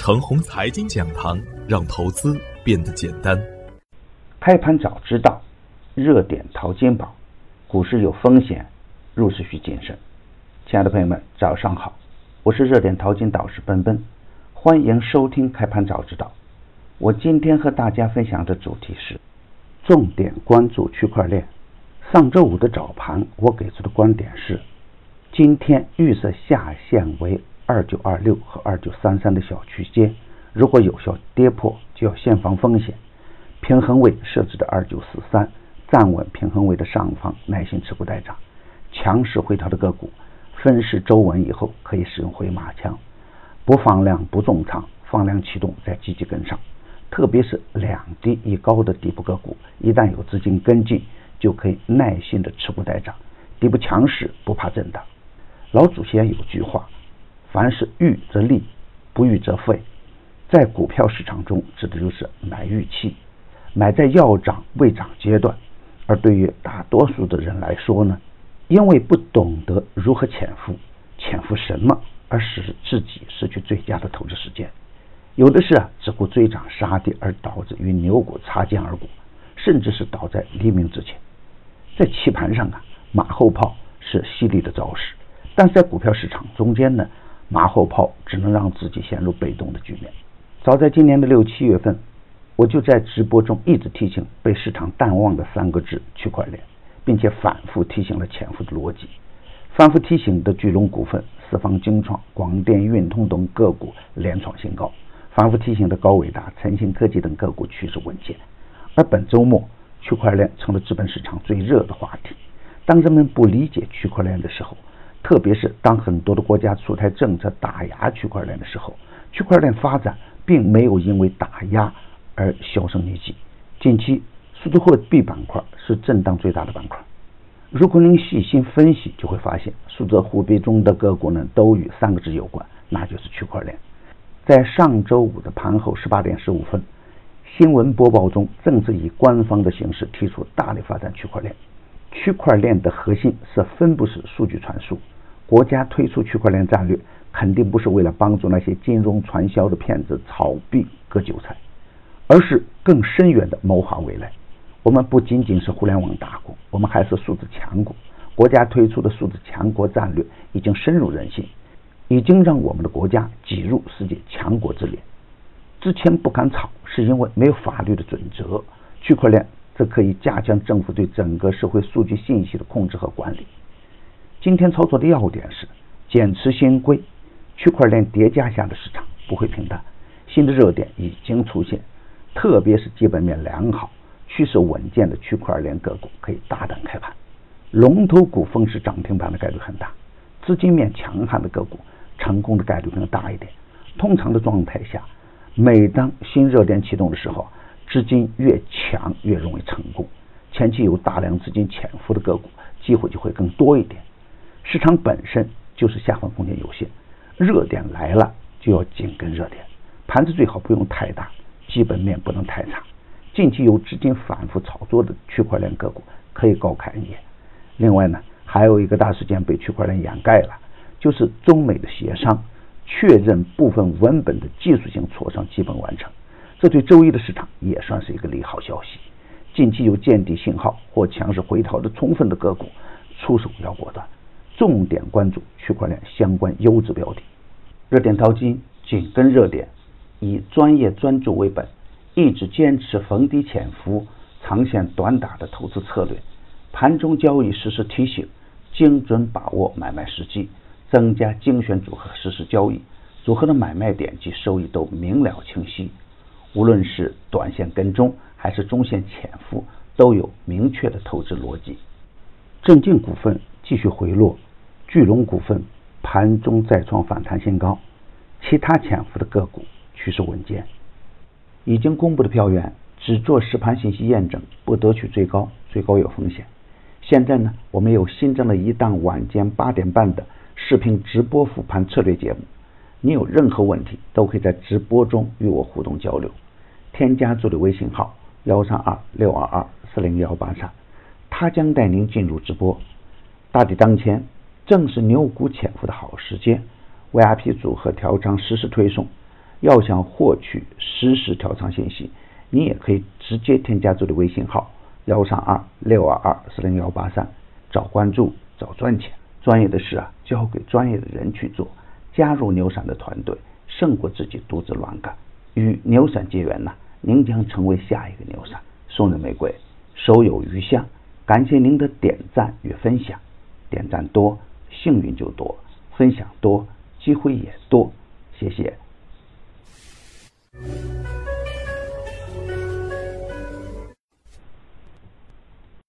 程红财经讲堂，让投资变得简单。开盘早知道，热点淘金宝，股市有风险，入市需谨慎。亲爱的朋友们，早上好，我是热点淘金导师奔奔，欢迎收听开盘早知道。我今天和大家分享的主题是重点关注区块链。上周五的早盘，我给出的观点是，今天预设下限为。二九二六和二九三三的小区间，如果有效跌破，就要先防风险。平衡位设置的二九四三，站稳平衡位的上方，耐心持股待涨。强势回调的个股，分时周稳以后，可以使用回马枪，不放量不重仓，放量启动再积极跟上。特别是两低一高的底部个股，一旦有资金跟进，就可以耐心的持股待涨。底部强势不怕震荡。老祖先有句话。凡是预则利，不预则废。在股票市场中，指的就是买预期，买在要涨未涨阶段。而对于大多数的人来说呢，因为不懂得如何潜伏，潜伏什么，而使自己失去最佳的投资时间。有的是啊，只顾追涨杀跌，而导致与牛股擦肩而过，甚至是倒在黎明之前。在棋盘上啊，马后炮是犀利的招式，但是在股票市场中间呢？马后炮只能让自己陷入被动的局面。早在今年的六七月份，我就在直播中一直提醒被市场淡忘的三个字“区块链”，并且反复提醒了潜伏的逻辑。反复提醒的巨龙股份、四方精创、广电运通等个股连创新高；反复提醒的高伟达、晨星科技等个股趋势稳健。而本周末，区块链成了资本市场最热的话题。当人们不理解区块链的时候，特别是当很多的国家出台政策打压区块链的时候，区块链发展并没有因为打压而销声匿迹。近期数字货币板块是震荡最大的板块。如果您细心分析，就会发现数字货币中的个股呢都与三个字有关，那就是区块链。在上周五的盘后十八点十五分，新闻播报中正式以官方的形式提出大力发展区块链。区块链的核心是分布式数据传输。国家推出区块链战略，肯定不是为了帮助那些金融传销的骗子炒币割韭菜，而是更深远的谋划未来。我们不仅仅是互联网大国，我们还是数字强国。国家推出的数字强国战略已经深入人心，已经让我们的国家挤入世界强国之列。之前不敢炒，是因为没有法律的准则。区块链。则可以加强政府对整个社会数据信息的控制和管理。今天操作的要点是减持新规，区块链叠加下的市场不会平淡，新的热点已经出现，特别是基本面良好、趋势稳健的区块链个股可以大胆开盘，龙头股封死涨停板的概率很大，资金面强悍的个股成功的概率更大一点。通常的状态下，每当新热点启动的时候。资金越强越容易成功，前期有大量资金潜伏的个股，机会就会更多一点。市场本身就是下方空间有限，热点来了就要紧跟热点，盘子最好不用太大，基本面不能太差。近期有资金反复炒作的区块链个股可以高看一眼。另外呢，还有一个大事件被区块链掩盖了，就是中美的协商，确认部分文本的技术性磋商基本完成。这对周一的市场也算是一个利好消息。近期有见底信号或强势回调的充分的个股，出手要果断，重点关注区块链相关优质标的。热点淘金紧跟热点，以专业专注为本，一直坚持逢低潜伏、长线短打的投资策略。盘中交易实时提醒，精准把握买卖时机，增加精选组合实时交易，组合的买卖点及收益都明了清晰。无论是短线跟踪还是中线潜伏，都有明确的投资逻辑。正静股份继续回落，巨龙股份盘中再创反弹新高，其他潜伏的个股趋势稳健。已经公布的票源只做实盘信息验证，不得取最高，最高有风险。现在呢，我们有新增了一档晚间八点半的视频直播复盘策略节目。你有任何问题，都可以在直播中与我互动交流。添加助理微信号幺三二六二二四零幺八三，他将带您进入直播。大底当前，正是牛股潜伏的好时间，VIP 组合调仓实时推送，要想获取实时调仓信息，你也可以直接添加助理微信号幺三二六二二四零幺八三，找关注，找赚钱。专业的事啊，交给专业的人去做。加入牛散的团队，胜过自己独自乱干。与牛散结缘呢，您将成为下一个牛散。送人玫瑰，手有余香。感谢您的点赞与分享，点赞多，幸运就多；分享多，机会也多。谢谢。